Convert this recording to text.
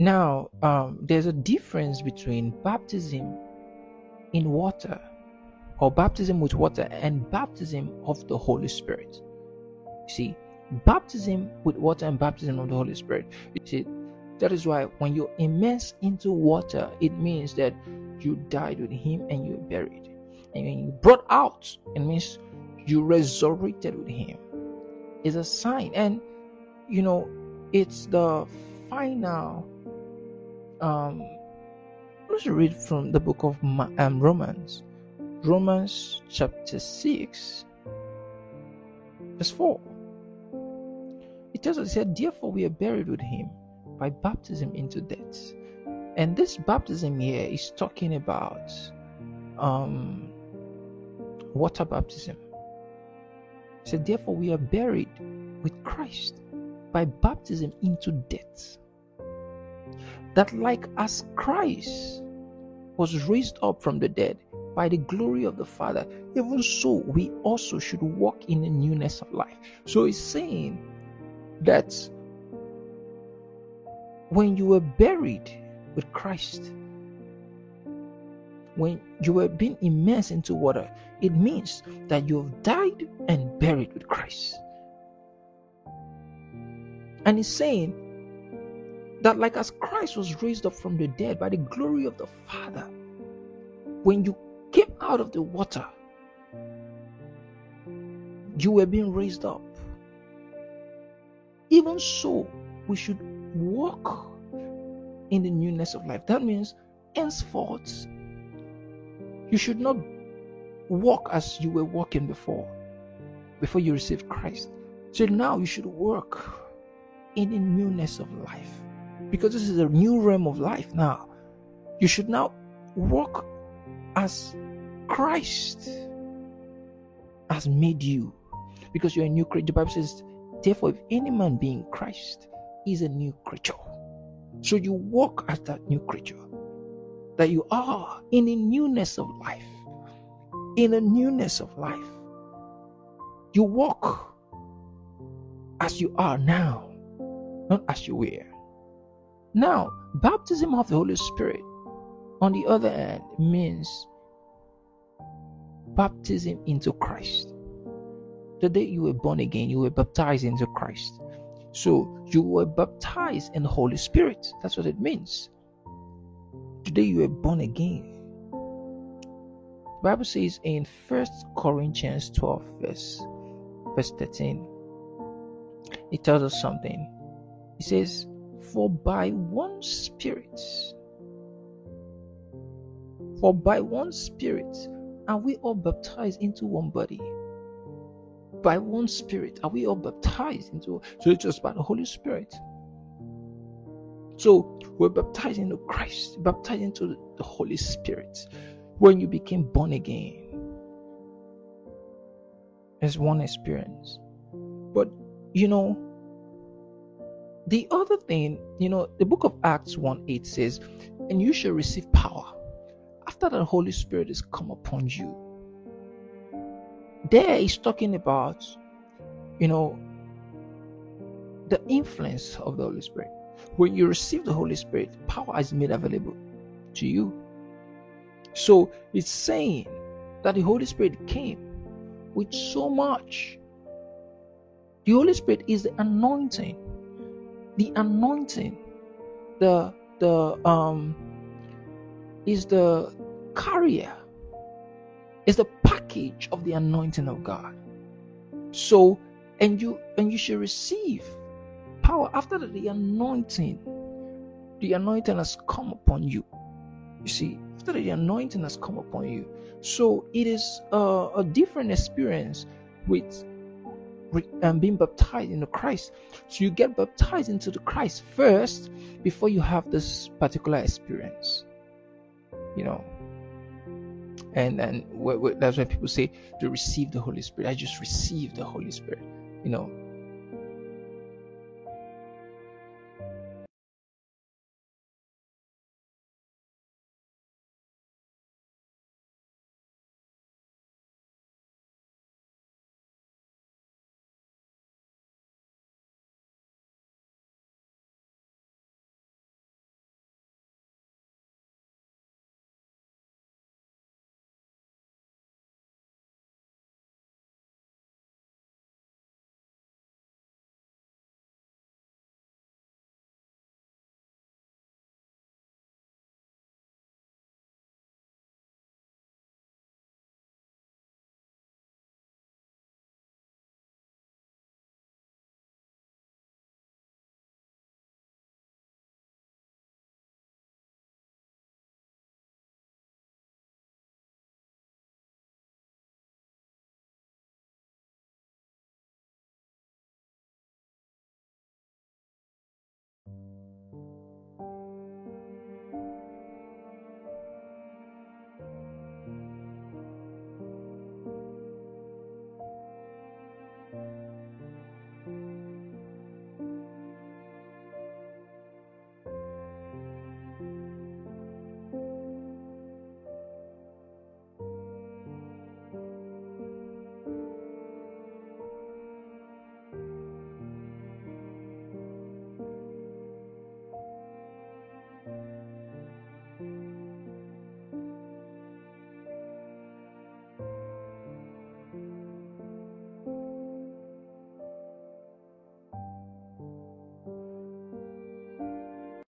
Now, um, there's a difference between baptism in water or baptism with water and baptism of the Holy Spirit. You see, baptism with water and baptism of the Holy Spirit. You see, that is why when you immerse into water, it means that you died with Him and you're buried. And when you brought out, it means you resurrected with Him. It's a sign, and you know, it's the final um, let's read from the book of um, Romans, Romans chapter 6, verse 4. It tells us, said, Therefore we are buried with him by baptism into death. And this baptism here is talking about um, water baptism. Said, Therefore we are buried with Christ by baptism into death that like as Christ was raised up from the dead by the glory of the Father, even so we also should walk in the newness of life. So he's saying that when you were buried with Christ, when you were being immersed into water, it means that you have died and buried with Christ. And he's saying that, like as Christ was raised up from the dead by the glory of the Father, when you came out of the water, you were being raised up. Even so, we should walk in the newness of life. That means, henceforth, you should not walk as you were walking before, before you received Christ. So now you should walk in the newness of life because this is a new realm of life now. You should now walk as Christ has made you because you're a new creature. The Bible says, therefore, if any man be in Christ, is a new creature. So you walk as that new creature that you are in a newness of life. In a newness of life. You walk as you are now, not as you were. Now, baptism of the Holy Spirit, on the other hand, means baptism into Christ. The day you were born again, you were baptized into Christ. So you were baptized in the Holy Spirit. That's what it means. Today you were born again. The Bible says in First Corinthians 12, verse, verse 13, it tells us something. It says, for by one Spirit, for by one Spirit are we all baptized into one body. By one Spirit are we all baptized into. So it's just by the Holy Spirit. So we're baptized into Christ, baptized into the Holy Spirit. When you became born again, it's one experience. But you know, the other thing, you know, the book of Acts 1 8 says, And you shall receive power after the Holy Spirit is come upon you. There he's talking about, you know, the influence of the Holy Spirit. When you receive the Holy Spirit, power is made available to you. So it's saying that the Holy Spirit came with so much. The Holy Spirit is the anointing the anointing the the um is the carrier is the package of the anointing of god. So and you and you should receive power after the anointing the anointing has come upon you. You see after the anointing has come upon you. So it is a, a different experience with um, being baptized into Christ. So you get baptized into the Christ first before you have this particular experience. You know, and and that's when people say to receive the Holy Spirit. I just received the Holy Spirit. You know,